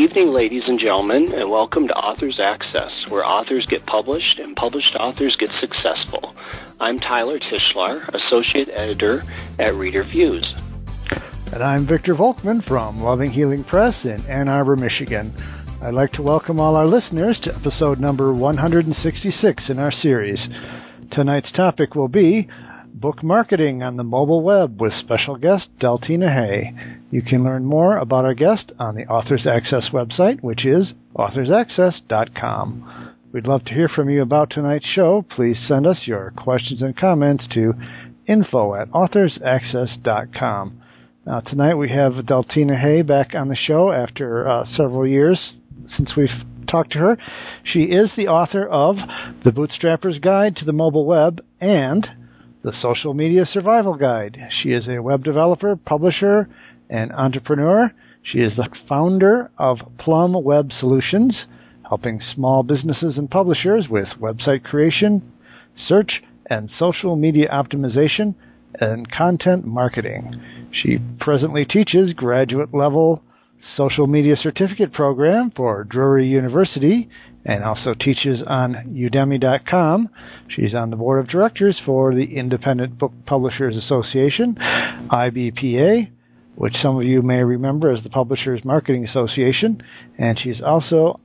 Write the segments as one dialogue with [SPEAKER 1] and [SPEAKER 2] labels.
[SPEAKER 1] evening, ladies and gentlemen, and welcome to Authors Access, where authors get published and published authors get successful. I'm Tyler Tichelaar, Associate Editor at Reader Views.
[SPEAKER 2] And I'm Victor Volkman from Loving Healing Press in Ann Arbor, Michigan. I'd like to welcome all our listeners to episode number 166 in our series. Tonight's topic will be book marketing on the mobile web with special guest Deltina Hay. You can learn more about our guest on the Authors Access website, which is authorsaccess.com. We'd love to hear from you about tonight's show. Please send us your questions and comments to info at authorsaccess.com. Now, tonight we have Deltina Hay back on the show after uh, several years since we've talked to her. She is the author of The Bootstrapper's Guide to the Mobile Web and The Social Media Survival Guide. She is a web developer, publisher, and entrepreneur. She is the founder of Plum Web Solutions, helping small businesses and publishers with website creation, search and social media optimization, and content marketing. She presently teaches graduate level social media certificate program for Drury University and also teaches on udemy.com. She's on the board of directors for the Independent Book Publishers Association, IBPA, which some of you may remember as the Publishers Marketing Association, and she's also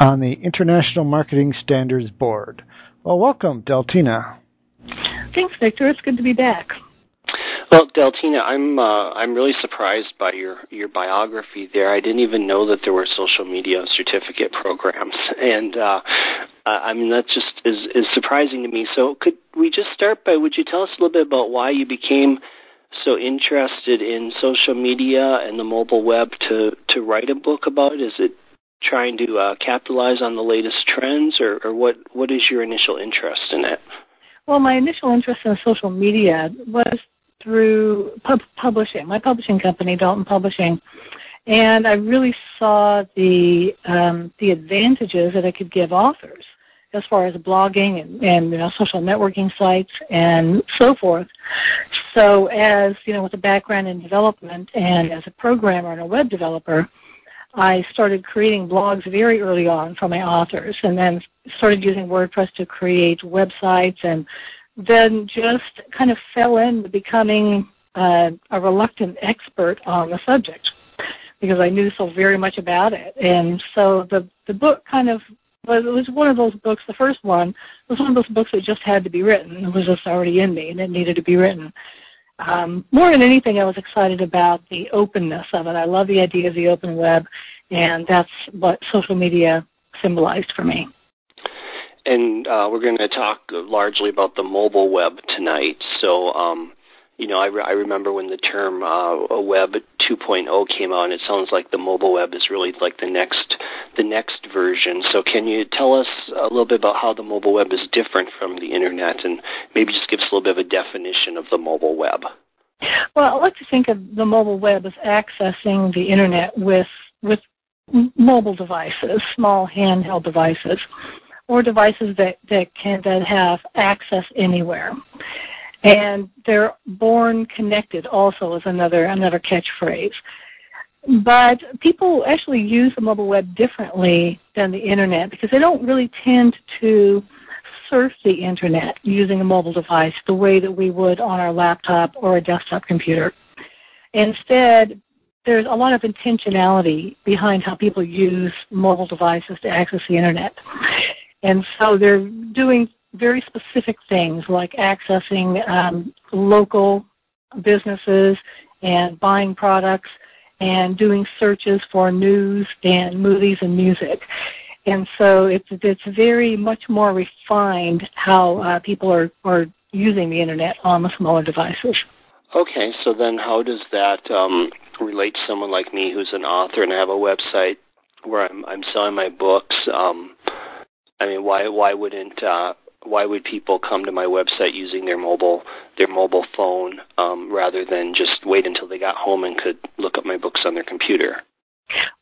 [SPEAKER 2] on the International Marketing Standards Board. Well, welcome, Deltina.
[SPEAKER 3] Thanks, Victor. It's good to be back.
[SPEAKER 1] Well, Deltina, I'm uh, I'm really surprised by your your biography there. I didn't even know that there were social media certificate programs, and uh, I mean that just is is surprising to me. So, could we just start by? Would you tell us a little bit about why you became so interested in social media and the mobile web to to write a book about? Is it trying to uh, capitalize on the latest trends, or, or what what is your initial interest in it?
[SPEAKER 3] Well, my initial interest in social media was through pub- publishing, my publishing company, Dalton Publishing, and I really saw the um, the advantages that I could give authors as far as blogging and, and you know social networking sites and so forth. So as you know, with a background in development and as a programmer and a web developer, I started creating blogs very early on for my authors, and then started using WordPress to create websites and then just kind of fell into becoming uh, a reluctant expert on the subject because I knew so very much about it. And so the the book kind of was it was one of those books. The first one was one of those books that just had to be written. It was just already in me, and it needed to be written. Um, more than anything, I was excited about the openness of it. I love the idea of the open web, and that's what social media symbolized for me
[SPEAKER 1] and uh, we're going to talk largely about the mobile web tonight. So, um, you know, I, re- I remember when the term uh, web 2.0 came out, and it sounds like the mobile web is really like the next the next version. So, can you tell us a little bit about how the mobile web is different from the internet, and maybe just give us a little bit of a definition of the mobile web?
[SPEAKER 3] Well, I like to think of the mobile web as accessing the internet with with mobile devices, small handheld devices or devices that, that can that have access anywhere. And they're born connected also is another another catchphrase. But people actually use the mobile web differently than the internet because they don't really tend to surf the internet using a mobile device the way that we would on our laptop or a desktop computer. Instead, there's a lot of intentionality behind how people use mobile devices to access the internet. And so they're doing very specific things like accessing um, local businesses and buying products and doing searches for news and movies and music. And so it's it's very much more refined how uh, people are are using the internet on the smaller devices.
[SPEAKER 1] Okay, so then how does that um, relate to someone like me who's an author and I have a website where I'm I'm selling my books? Um, I mean, why why wouldn't uh, why would people come to my website using their mobile their mobile phone um, rather than just wait until they got home and could look up my books on their computer?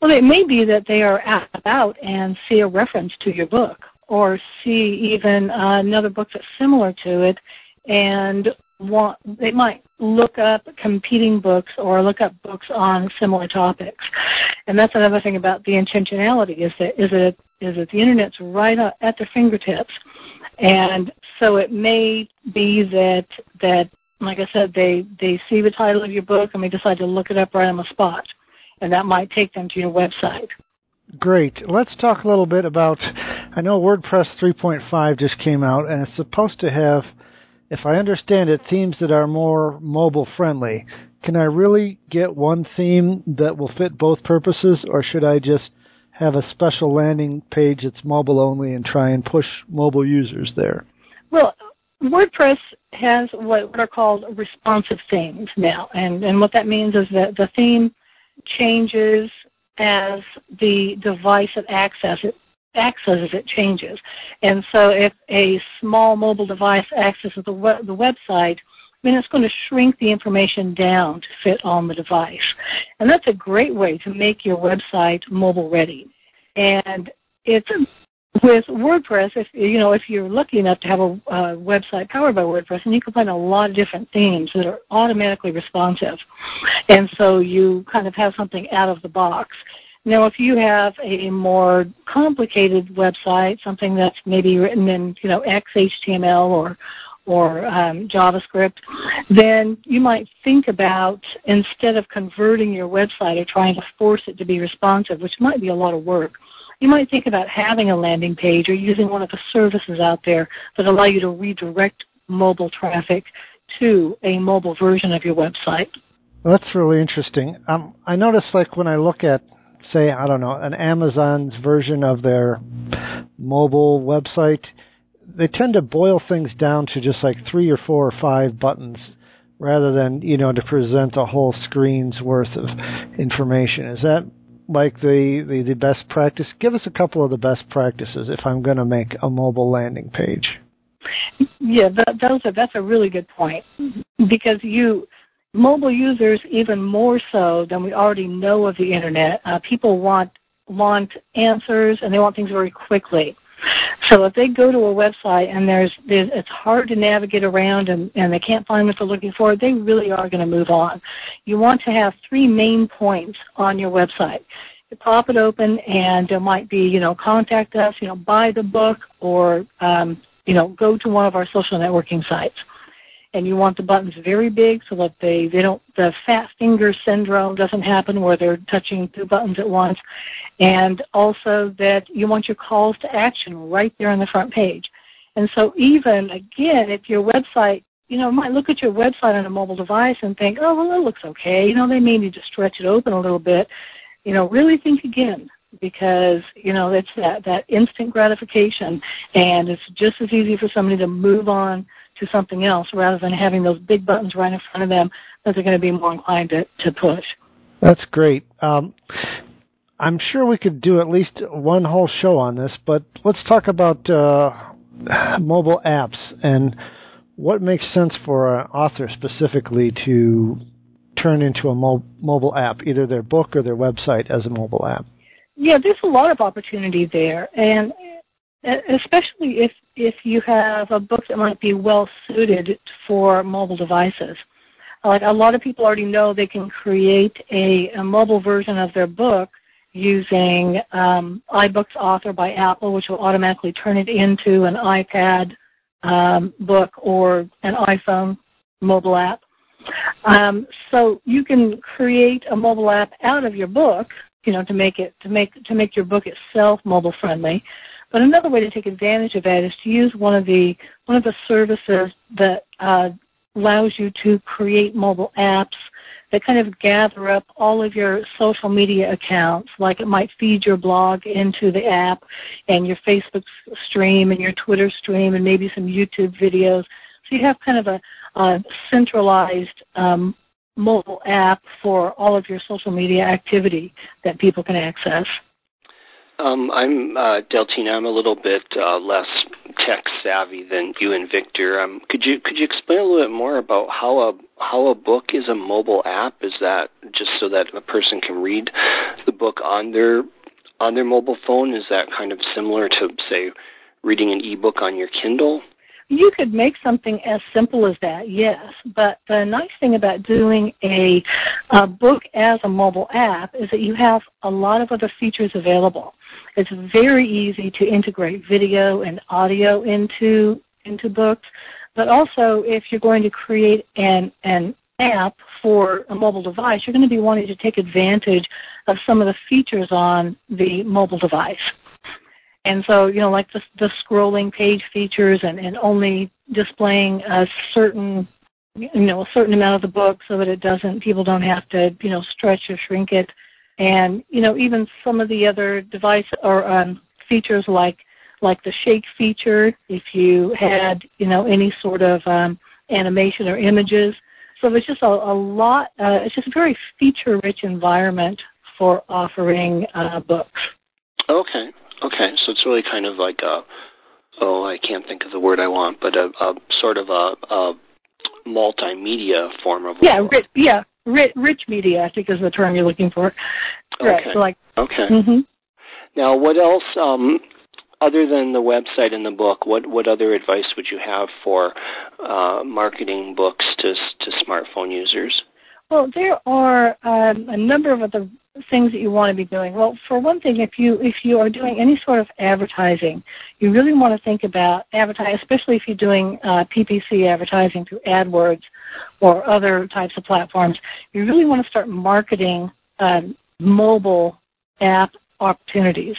[SPEAKER 3] Well, it may be that they are out and see a reference to your book, or see even uh, another book that's similar to it, and want they might look up competing books or look up books on similar topics. And that's another thing about the intentionality is that is it is that the internet's right at their fingertips. And so it may be that that like I said, they they see the title of your book and they decide to look it up right on the spot, and that might take them to your website.
[SPEAKER 2] Great. Let's talk a little bit about. I know WordPress 3.5 just came out, and it's supposed to have, if I understand it, themes that are more mobile friendly. Can I really get one theme that will fit both purposes, or should I just have a special landing page that's mobile only and try and push mobile users there?
[SPEAKER 3] Well, WordPress has what, are called responsive themes now, and, and what that means is that the theme changes as the device that access it accesses it changes. And so if a small mobile device accesses the, web, the website, then it's going to shrink the information down to fit on the device. And that's a great way to make your website mobile ready. And it's with WordPress, if you know if you're lucky enough to have a uh, website powered by WordPress, and you can find a lot of different themes that are automatically responsive, and so you kind of have something out of the box. Now, if you have a more complicated website, something that's maybe written in you know XHTML or or um, JavaScript, then you might think about instead of converting your website or trying to force it to be responsive, which might be a lot of work you might think about having a landing page or using one of the services out there that allow you to redirect mobile traffic to a mobile version of your website.
[SPEAKER 2] Well, that's really interesting. Um, I notice, like when I look at, say, I don't know, an Amazon's version of their mobile website, they tend to boil things down to just like three or four or five buttons rather than you know to present a whole screen's worth of information. Is that like the, the, the best practice? Give us a couple of the best practices if I'm going to make a mobile landing page.
[SPEAKER 3] Yeah, that, that's a really good point because you mobile users even more so than we already know of the internet. Uh, people want want answers and they want things very quickly. So if they go to a website and there's, there's it's hard to navigate around and, and they can't find what they're looking for, they really are going to move on. You want to have three main points on your website. You pop it open and there might be, you know, contact us, you know, buy the book or, um, you know, go to one of our social networking sites and you want the buttons very big so that they, they don't, the fat finger syndrome doesn't happen where they're touching two buttons at once. And also that you want your calls to action right there on the front page. And so even, again, if your website, you know, might look at your website on a mobile device and think, oh, well, it looks okay. You know, they may need to stretch it open a little bit. You know, really think again because you know it's that that instant gratification and it's just as easy for somebody to move on to something else rather than having those big buttons right in front of them that they're going to be more inclined to, to push.
[SPEAKER 2] That's great. Um, I'm sure we could do at least one whole show on this, but let's talk about uh, mobile apps and what makes sense for an author specifically to turn into a mo- mobile app, either their book or their website as a mobile app.
[SPEAKER 3] Yeah, there's a lot of opportunity there, and especially if if you have a book that might be well suited for mobile devices. Like a lot of people already know they can create a, a mobile version of their book using um, iBooks Author by Apple, which will automatically turn it into an iPad um, book or an iPhone mobile app. Um, so you can create a mobile app out of your book, you know, to make it to make to make your book itself mobile friendly. But another way to take advantage of that is to use one of the one of the services that uh, allows you to create mobile apps that kind of gather up all of your social media accounts. Like it might feed your blog into the app, and your Facebook stream, and your Twitter stream, and maybe some YouTube videos. So you have kind of a, a centralized um, mobile app for all of your social media activity that people can access.
[SPEAKER 1] Um, I'm uh, Deltina. I'm a little bit uh, less tech savvy than you and Victor. Um, could you could you explain a little bit more about how a how a book is a mobile app? Is that just so that a person can read the book on their on their mobile phone? Is that kind of similar to say reading an ebook on your Kindle?
[SPEAKER 3] you could make something as simple as that, yes. But the nice thing about doing a, a book as a mobile app is that you have a lot of other features available. It's very easy to integrate video and audio into into books, but also if you're going to create an an app for a mobile device, you're going to be wanting to take advantage of some of the features on the mobile device. And so, you know, like the, the scrolling page features and, and only displaying a certain, you know, a certain amount of the book so that it doesn't, people don't have to, you know, stretch or shrink it. And, you know, even some of the other device or um, features like, like the shake feature, if you had, you know, any sort of um, animation or images. So it's just a, a lot, uh, it's just a very feature rich environment for offering uh, books.
[SPEAKER 1] Okay. Okay, so it's really kind of like a oh, I can't think of the word I want, but a, a sort of a, a multimedia form of
[SPEAKER 3] yeah, rich, yeah, rich, rich media. I think is the term you're looking for.
[SPEAKER 1] Right,
[SPEAKER 3] so like
[SPEAKER 1] okay.
[SPEAKER 3] Mm-hmm.
[SPEAKER 1] Now, what else? Um, other than the website and the book, what what other advice would you have for uh, marketing books to to smartphone users?
[SPEAKER 3] Well, there are um, a number of other things that you want to be doing? Well, for one thing, if you if you are doing any sort of advertising, you really want to think about advertising, especially if you're doing uh, PPC advertising through AdWords or other types of platforms. You really want to start marketing um, mobile app opportunities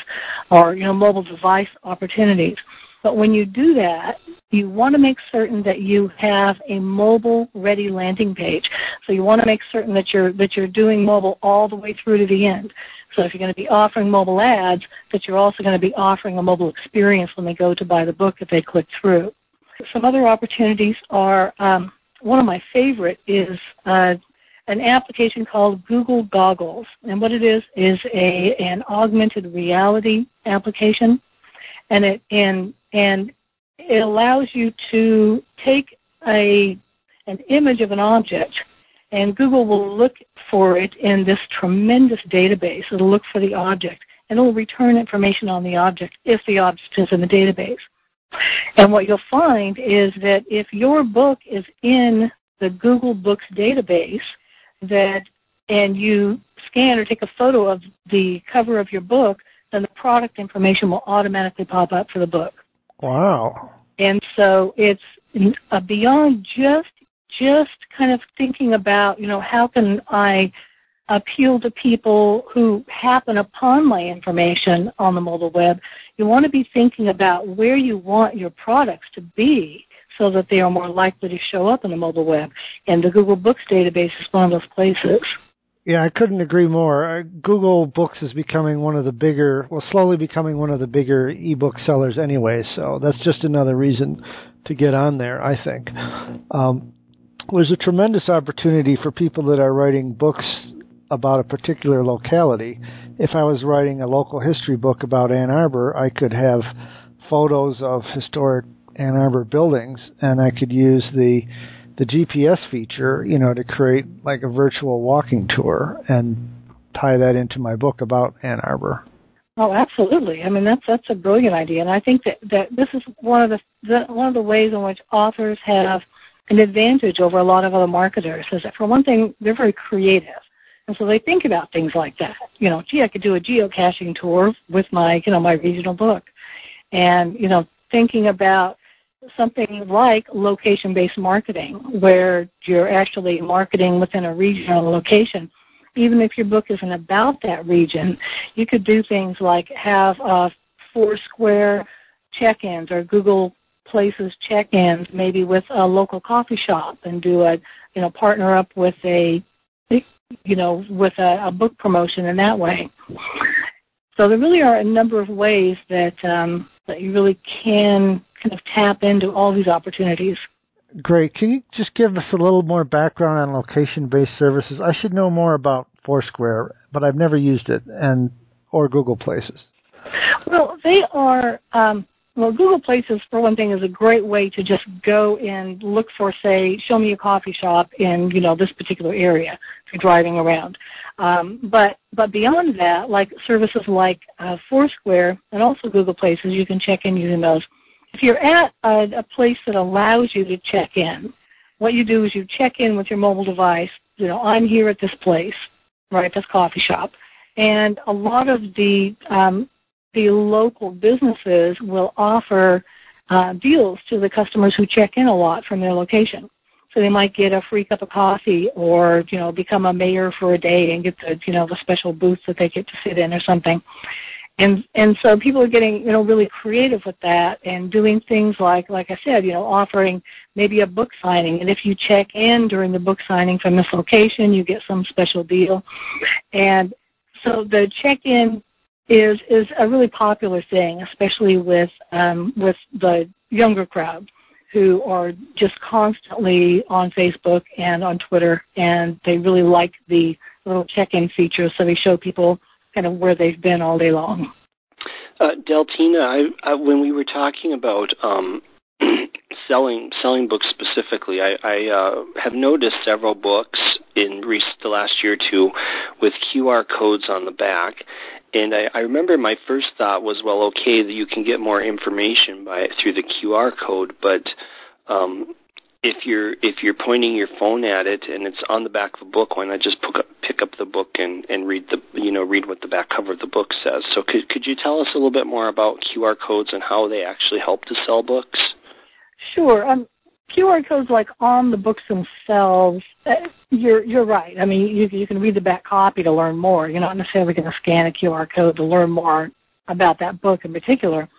[SPEAKER 3] or you know mobile device opportunities. But when you do that, you want to make certain that you have a mobile ready landing page. So you want to make certain that you're that you're doing mobile all the way through to the end. So if you're going to be offering mobile ads, that you're also going to be offering a mobile experience when they go to buy the book if they click through. Some other opportunities are um, one of my favorite is uh, an application called Google Goggles, and what it is is a an augmented reality application, and it and and it allows you to take a an image of an object and Google will look for it in this tremendous database. It'll look for the object and it'll return information on the object if the object is in the database. And what you'll find is that if your book is in the Google Books database, that and you scan or take a photo of the cover of your book, then the product information will automatically pop up for the book.
[SPEAKER 2] Wow.
[SPEAKER 3] And so it's uh, beyond just just kind of thinking about, you know, how can I appeal to people who happen upon my information on the mobile web. You want to be thinking about where you want your products to be so that they are more likely to show up in the mobile web. And the Google Books database is one of those places.
[SPEAKER 2] Yeah, I couldn't agree more. Uh, Google Books is becoming one of the bigger, well, slowly becoming one of the bigger ebook sellers anyway. So that's just another reason to get on there, I think. Um, there's a tremendous opportunity for people that are writing books about a particular locality. If I was writing a local history book about Ann Arbor, I could have photos of historic Ann Arbor buildings, and I could use the the GPS feature, you know, to create like a virtual walking tour and tie that into my book about Ann Arbor.
[SPEAKER 3] Oh, absolutely. I mean, that's that's a brilliant idea, and I think that that this is one of the, the one of the ways in which authors have an advantage over a lot of other marketers. Is that for one thing, they're very creative, and so they think about things like that. You know, gee, I could do a geocaching tour with my you know my regional book, and you know, thinking about something like location based marketing where you're actually marketing within a region or location. Even if your book isn't about that region you could do things like have uh, foursquare check-ins or google places check-ins maybe with a local coffee shop and do a you know partner up with a you know with a, a book promotion in that way. So there really are a number of ways that um, that you really can tap into all these opportunities.
[SPEAKER 2] Great. Can you just give us a little more background on location-based services? I should know more about Foursquare, but I've never used it, and or Google Places.
[SPEAKER 3] Well, they are. Um, well, Google Places, for one thing, is a great way to just go and look for, say, show me a coffee shop in, you know, this particular area if you're driving around. Um, but but beyond that, like services like uh, Foursquare and also Google Places, you can check in using those if you're at a, a place that allows you to check in, what you do is you check in with your mobile device. You know, I'm here at this place, right? This coffee shop, and a lot of the um, the local businesses will offer uh, deals to the customers who check in a lot from their location. So they might get a free cup of coffee or, you know, become a mayor for a day and get the, you know, the special booth that they get to sit in or something. And and so people are getting, you know, really creative with that and doing things like like I said, you know, offering maybe a book signing and if you check in during the book signing from this location, you get some special deal. And so the check-in is is a really popular thing, especially with um, with the younger crowd who are just constantly on Facebook and on Twitter, and they really like the little check-in feature, so they show people kind of where they've been all day long.
[SPEAKER 1] Uh, Deltina, I, I, when we were talking about um, selling selling books specifically, I, I uh, have noticed several books in recent, the last year or two with QR codes on the back, and I, I remember my first thought was, well, okay, that you can get more information by through the QR code, but um, if you're if you're pointing your phone at it and it's on the back of a book, why not just pick up, pick up the book and, and read the you know read what the back cover of the book says? So could could you tell us a little bit more about QR codes and how they actually help to sell books?
[SPEAKER 3] Sure. Um, QR codes like on the books themselves, uh, you're you're right. I mean, you you can read the back copy to learn more. You're not necessarily going to scan a QR code to learn more about that book in particular.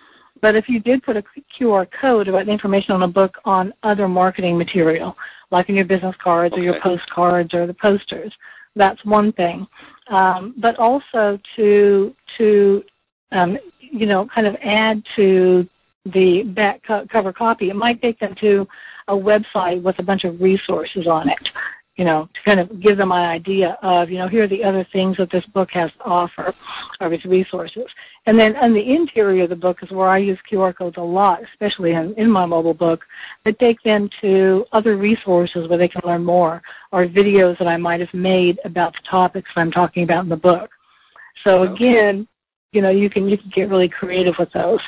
[SPEAKER 3] But if you did put a QR code about the information on a book on other marketing material, like in your business cards
[SPEAKER 1] okay.
[SPEAKER 3] or your postcards or the posters, that's one thing. Um, but also to to um, you know kind of add to the back co- cover copy, it might take them to a website with a bunch of resources on it, you know, to kind of give them an idea of, you know, here are the other things that this book has to offer, or its resources. And then on the interior of the book is where I use QR codes a lot, especially in, in my mobile book, that take them to other resources where they can learn more, or videos that I might have made about the topics that I'm talking about in the book. So again, you know, you can you can get really creative with those.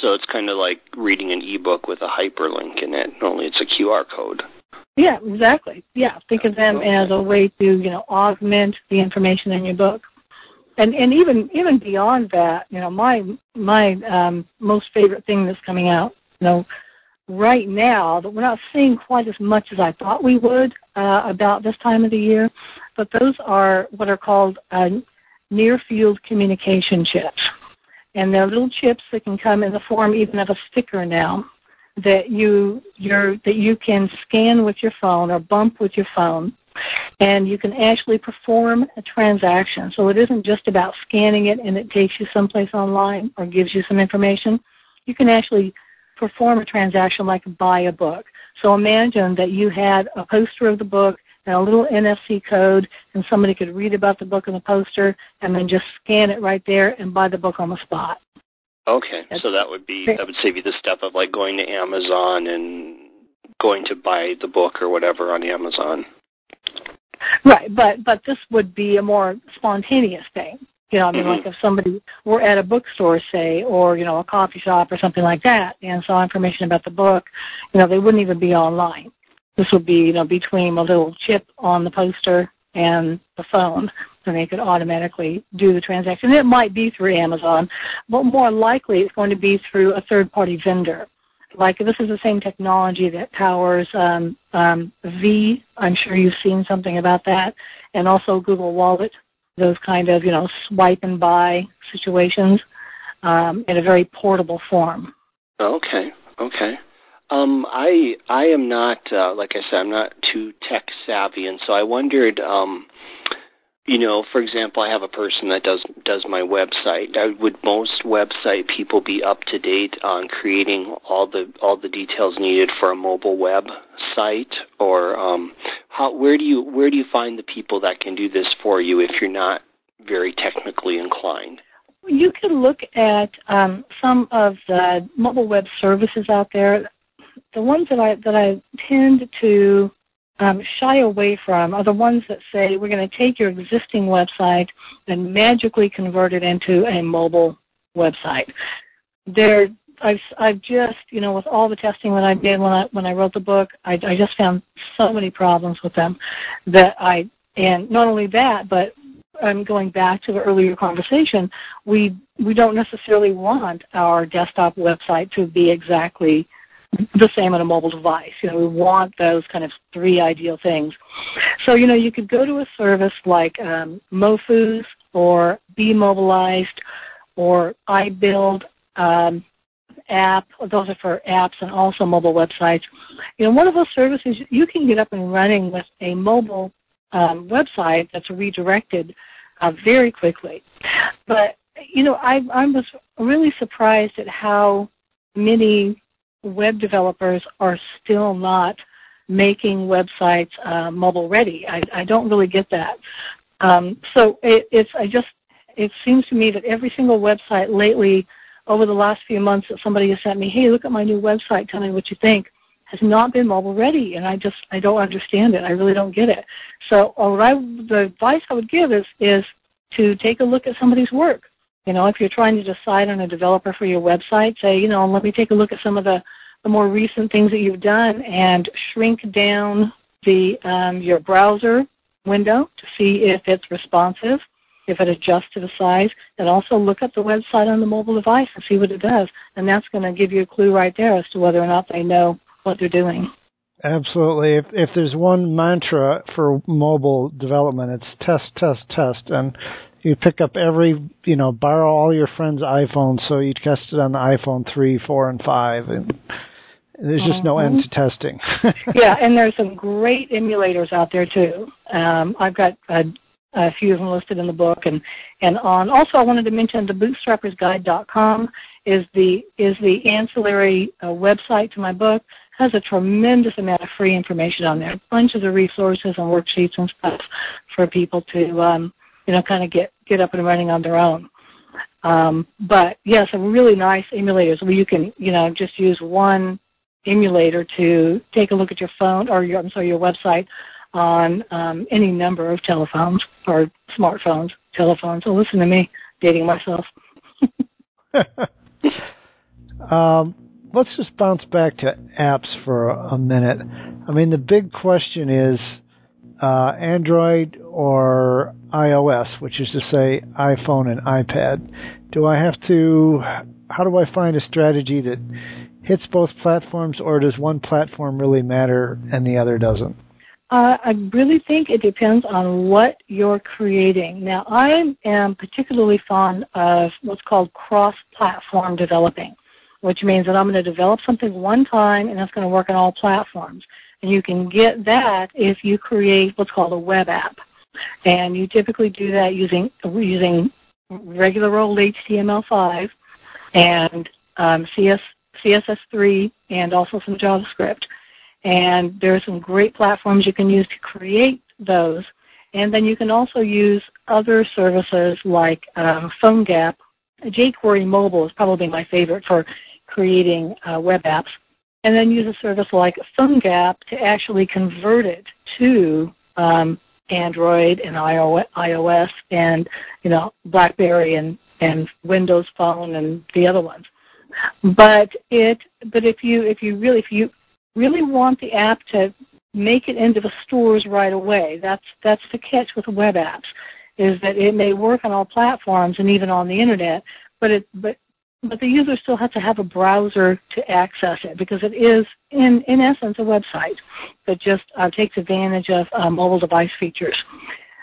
[SPEAKER 1] So it's kind of like reading an ebook with a hyperlink in it, only it's a QR code.
[SPEAKER 3] Yeah, exactly. Yeah, think of them as a way to, you know, augment the information in your book. And and even even beyond that, you know, my my um most favorite thing that's coming out, you know, right now that we're not seeing quite as much as I thought we would uh, about this time of the year, but those are what are called uh, near field communication chips and they're little chips that can come in the form even of a sticker now that you you that you can scan with your phone or bump with your phone and you can actually perform a transaction. So it isn't just about scanning it and it takes you someplace online or gives you some information. You can actually perform a transaction like buy a book. So imagine that you had a poster of the book and a little NFC code, and somebody could read about the book in the poster and then just scan it right there and buy the book on the spot.
[SPEAKER 1] Okay, so that would be that would save you the step of like going to Amazon and going to buy the book or whatever on Amazon.
[SPEAKER 3] Right, but but this would be a more spontaneous thing. You know, I mean, mm-hmm. like if somebody were at a bookstore, say, or you know, a coffee shop or something like that, and saw information about the book, you know, they wouldn't even be online. This would be, you know, between a little chip on the poster and the phone, so they could automatically do the transaction. It might be through Amazon, but more likely it's going to be through a third-party vendor. Like this is the same technology that powers um, um, V. I'm sure you've seen something about that, and also Google Wallet. Those kind of, you know, swipe and buy situations um, in a very portable form.
[SPEAKER 1] Okay. Okay. Um, I I am not uh, like I said I'm not too tech savvy, and so I wondered, um, you know, for example, I have a person that does does my website. Uh, would most website people be up to date on creating all the all the details needed for a mobile web site, or um, how where do you where do you find the people that can do this for you if you're not very technically inclined?
[SPEAKER 3] You can look at um, some of the mobile web services out there the ones that I that I tend to um, shy away from are the ones that say we're going to take your existing website and magically convert it into a mobile website. They're I've I've just you know with all the testing that I did when I when I wrote the book, I, I just found so many problems with them that I and not only that, but I'm going back to the earlier conversation. We we don't necessarily want our desktop website to be exactly the same on a mobile device. You know, we want those kind of three ideal things. So, you know, you could go to a service like um, MoFuse or bMobilized or iBuild um, app. Those are for apps and also mobile websites. You know, one of those services you can get up and running with a mobile um, website that's redirected uh, very quickly. But you know, I I was really surprised at how many web developers are still not making websites uh, mobile ready. I, I don't really get that. Um, so it, it's I just it seems to me that every single website lately over the last few months that somebody has sent me, hey, look at my new website, tell me what you think, has not been mobile ready, and I just I don't understand it. I really don't get it. So what I, the advice I would give is is to take a look at somebody's work. You know, if you're trying to decide on a developer for your website, say, you know, let me take a look at some of the, the more recent things that you've done and shrink down the um, your browser window to see if it's responsive, if it adjusts to the size, and also look at the website on the mobile device and see what it does. And that's going to give you a clue right there as to whether or not they know what they're doing.
[SPEAKER 2] Absolutely. If if there's one mantra for mobile development, it's test, test, test, and you pick up every, you know, borrow all your friends' iPhones so you test it on the iPhone three, four, and five, and there's just mm-hmm. no end to testing.
[SPEAKER 3] yeah, and there's some great emulators out there too. Um, I've got a, a few of them listed in the book, and and on. Also, I wanted to mention the bootstrappersguide.com is the is the ancillary uh, website to my book has a tremendous amount of free information on there, bunches of resources and worksheets and stuff for people to, um, you know, kind of get get up and running on their own. Um, but yeah, some really nice emulators where you can, you know, just use one emulator to take a look at your phone or your, I'm sorry, your website on um, any number of telephones or smartphones, telephones. So listen to me dating myself.
[SPEAKER 2] um, let's just bounce back to apps for a minute. I mean, the big question is uh, Android or iOS, which is to say iPhone and iPad. Do I have to? How do I find a strategy that hits both platforms, or does one platform really matter and the other doesn't?
[SPEAKER 3] Uh, I really think it depends on what you're creating. Now, I am particularly fond of what's called cross-platform developing which means that I'm going to develop something one time and it's going to work on all platforms. And you can get that if you create what's called a web app. And you typically do that using using regular old HTML5 and um, CS, CSS3 and also some JavaScript. And there are some great platforms you can use to create those. And then you can also use other services like um, PhoneGap. jQuery Mobile is probably my favorite for creating uh, web apps, and then use a service like PhoneGap to actually convert it to um, Android and iOS and you know BlackBerry and and Windows Phone and the other ones. But it but if you if you really if you really want the app to make it into the stores right away, that's that's the catch with web apps, is that it may work on all platforms and even on the internet, but it but but the user still has to have a browser to access it because it is, in, in essence, a website that just uh, takes advantage of uh, mobile device features.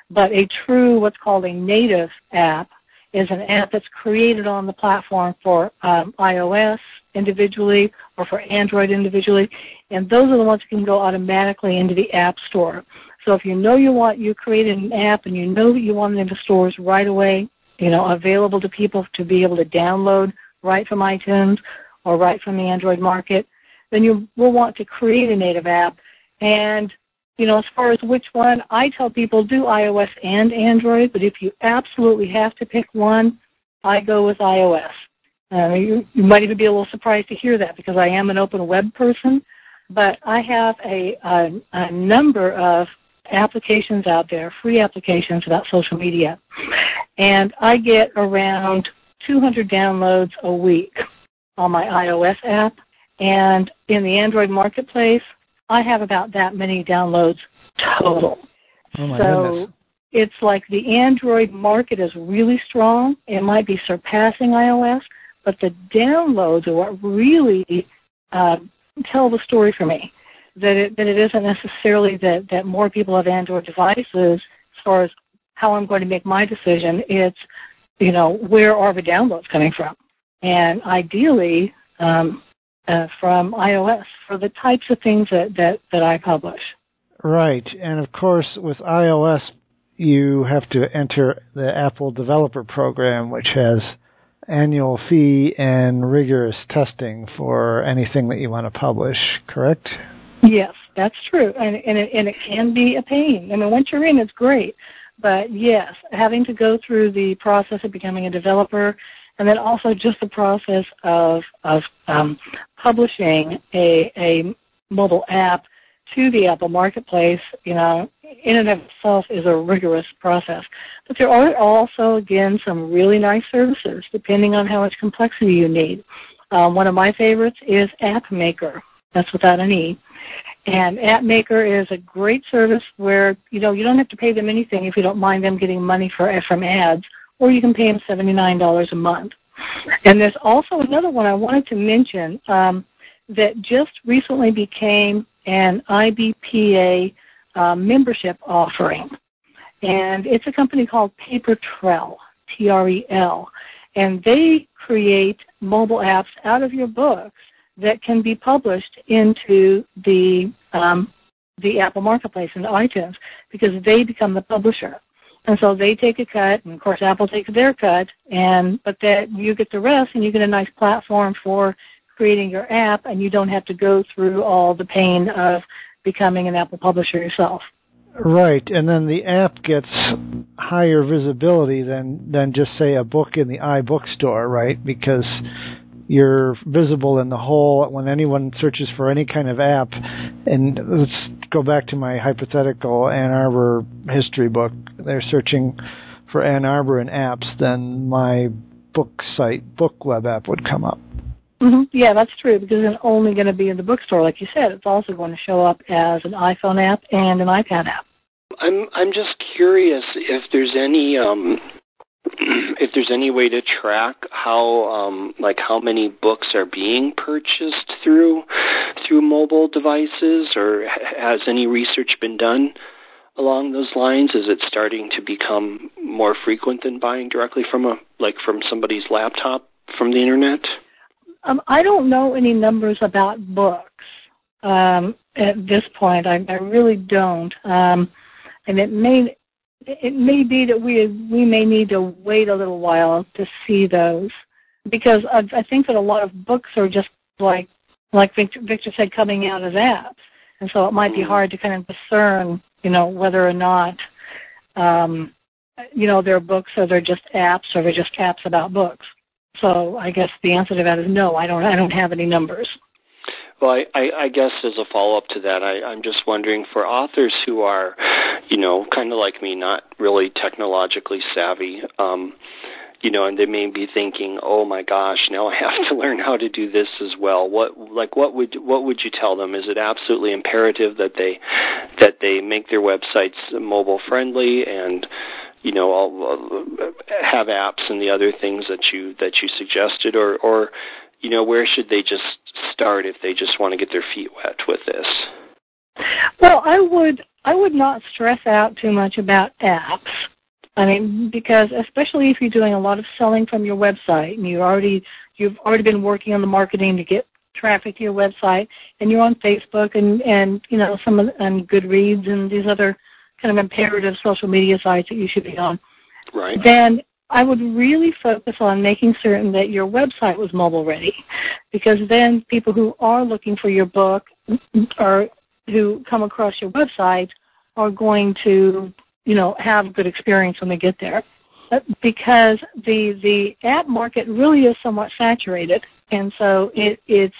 [SPEAKER 3] But a true, what's called a native app, is an app that's created on the platform for um, iOS individually or for Android individually, and those are the ones that can go automatically into the App Store. So if you know you want you created an app and you know that you want it the stores right away, you know, available to people to be able to download right from iTunes or right from the Android market, then you will want to create a native app. And, you know, as far as which one, I tell people do iOS and Android, but if you absolutely have to pick one, I go with iOS. Uh, you, you might even be a little surprised to hear that because I am an open web person, but I have a, a, a number of applications out there, free applications about social media. And I get around 200 downloads a week on my iOS app, and in the Android marketplace, I have about that many downloads total.
[SPEAKER 2] Oh my
[SPEAKER 3] so
[SPEAKER 2] goodness.
[SPEAKER 3] it's like the Android market is really strong. It might be surpassing iOS, but the downloads are what really uh, tell the story for me. That it that it isn't necessarily that that more people have Android devices as far as how I'm going to make my decision. It's you know where are the downloads coming from, and ideally um, uh, from iOS for the types of things that that that I publish.
[SPEAKER 2] Right, and of course with iOS you have to enter the Apple Developer Program, which has annual fee and rigorous testing for anything that you want to publish, correct?
[SPEAKER 3] Yes, that's true, and and it, and it can be a pain. I mean, once you're in, it's great, but yes, having to go through the process of becoming a developer, and then also just the process of of um, publishing a a mobile app to the Apple Marketplace, you know, in and of itself is a rigorous process. But there are also, again, some really nice services depending on how much complexity you need. Um, one of my favorites is AppMakr. That's without an E. And AppMakr is a great service where you know you don't have to pay them anything if you don't mind them getting money for from ads, or you can pay them seventy nine dollars a month. And there's also another one I wanted to mention um, that just recently became an IBPA uh, membership offering, and it's a company called Papertrel, T-R-E-L, and they create mobile apps out of your books that can be published into the um, the Apple Marketplace and iTunes because they become the publisher. And so they take a cut, and of course Apple takes their cut, and but that you get the rest, and you get a nice platform for creating your app, and you don't have to go through all the pain of becoming an Apple publisher yourself.
[SPEAKER 2] Right, and then the app gets higher visibility than than just say a book in the iBookstore, right? Because you're visible in the whole when anyone searches for any kind of app. And let's go back to my hypothetical Ann Arbor history book. They're searching for Ann Arbor in apps then my book site book web app would come up.
[SPEAKER 3] Mm-hmm. yeah that's true because it's only going to be in the bookstore like you said. It's also going to show up as an iphone app and an ipad app.
[SPEAKER 1] I'm i'm just curious if there's any um if there's any way to track how um, like how many books are being purchased through through mobile devices or has any research been done along those lines? Is it starting to become more frequent than buying directly from a like from somebody's laptop from the internet?
[SPEAKER 3] Um, i don't know any numbers about books um, at this point. I, I really don't. Um, and it may it may be that we we may need to wait a little while to see those because I, I think that a lot of books are just like like Victor, Victor said coming out as apps, and so it might be mm-hmm. hard to kind of discern you know whether or not um, you know they're books or they're just apps or they're just apps about books. So I guess the answer to that is no. I don't I don't have any numbers.
[SPEAKER 1] Well, I, I, I guess as a follow up to that, I, I'm just wondering for authors who are, you know, kind of like me, not really technologically savvy, um, you know, and they may be thinking, "Oh my gosh, now I have to learn how to do this as well." What, like, what would what would you tell them? Is it absolutely imperative that they that they make their websites mobile friendly and you know, uh, have apps and the other things that you that you suggested, or or you know, where should they just start if they just want to get their feet wet with this?
[SPEAKER 3] Well, I would I would not stress out too much about apps. I mean, because especially if you're doing a lot of selling from your website and you already you've already been working on the marketing to get traffic to your website and you're on Facebook and and you know some of and Goodreads and these other kind of imperative social media sites that you should be on.
[SPEAKER 1] Right.
[SPEAKER 3] Then I would really focus on making certain that your website was mobile ready because then people who are looking for your book or who come across your website are going to, you know, have a good experience when they get there. Because the the app market really is somewhat saturated and so it, it's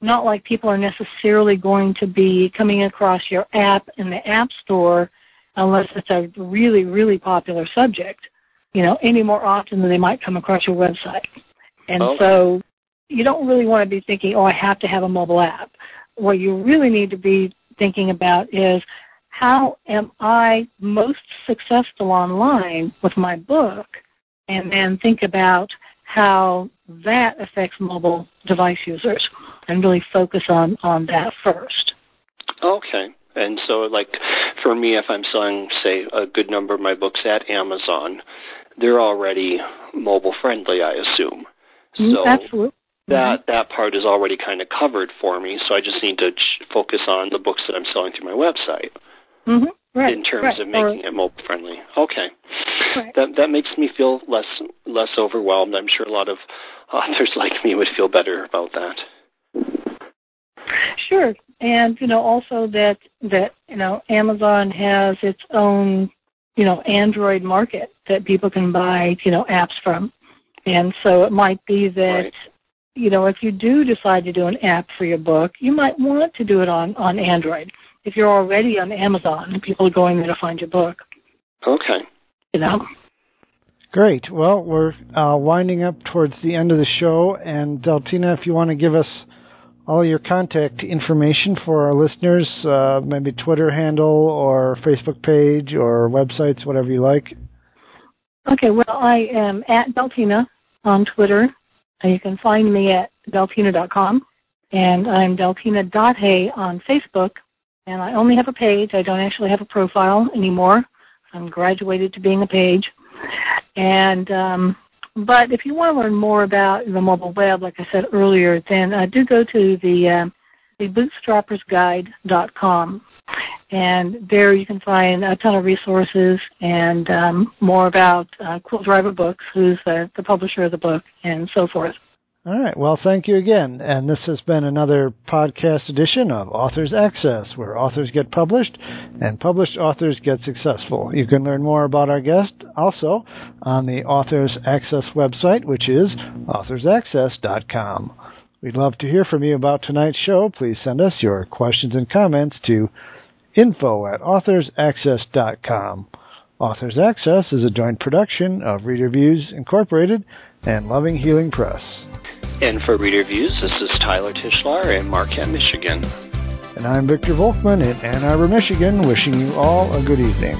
[SPEAKER 3] not like people are necessarily going to be coming across your app in the app store unless it's a really, really popular subject you know, any more often than they might come across your website. And
[SPEAKER 1] okay.
[SPEAKER 3] so, you don't really want to be thinking, oh, I have to have a mobile app. What you really need to be thinking about is how am I most successful online with my book? And then think about how that affects mobile device users and really focus on, on that first.
[SPEAKER 1] Okay. And so, like, for me, if I'm selling, say, a good number of my books at Amazon, they're already mobile friendly, I assume.
[SPEAKER 3] Mm, so Absolutely.
[SPEAKER 1] That that part is already kind of covered for me, so I just need to ch- focus on the books that I'm selling through my website.
[SPEAKER 3] Mm-hmm. Right,
[SPEAKER 1] in terms
[SPEAKER 3] right.
[SPEAKER 1] of making
[SPEAKER 3] or,
[SPEAKER 1] it mobile friendly. Okay,
[SPEAKER 3] right.
[SPEAKER 1] that that makes me feel less less overwhelmed. I'm sure a lot of authors like me would feel better about that.
[SPEAKER 3] Sure, and you know also that that you know Amazon has its own you know Android market that people can buy you know apps from, and so it might be that.
[SPEAKER 1] Right.
[SPEAKER 3] You know, if you do decide to do an app for your book, you might want to do it on on Android if you're already on Amazon and people are going there to find your book.
[SPEAKER 1] Okay.
[SPEAKER 3] You know?
[SPEAKER 2] Great. Well, we're uh, winding up towards the end of the show, and Deltina, if you want to give us all your contact information for our listeners, uh, maybe Twitter handle or Facebook page or websites, whatever you like.
[SPEAKER 3] Okay, well, I am at Deltina on Twitter. You can find me at deltina.com. And I'm deltina.hay on Facebook and I only have a page. I don't actually have a profile anymore. I'm graduated to being a page. And um, but if you want to learn more about the mobile web, like I said earlier, then uh, do go to the uh, the bootstrappersguide.com. And there you can find a ton of resources and um, more about uh, Quill Driver Books, who's the, the publisher of the book, and so forth.
[SPEAKER 2] All right. Well, thank you again. And this has been another podcast edition of Authors Access, where authors get published and published authors get successful. You can learn more about our guest also on the Authors Access website, which is authorsaccess.com. We'd love to hear from you about tonight's show. Please send us your questions and comments to info at authorsaccess.com. Authors Access is a joint production of Reader Views Incorporated and Loving Healing Press.
[SPEAKER 1] And for Reader Views, this is Tyler Tichelaar in Marquette, Michigan.
[SPEAKER 2] And I'm Victor Volkman in Ann Arbor, Michigan, wishing you all a good evening.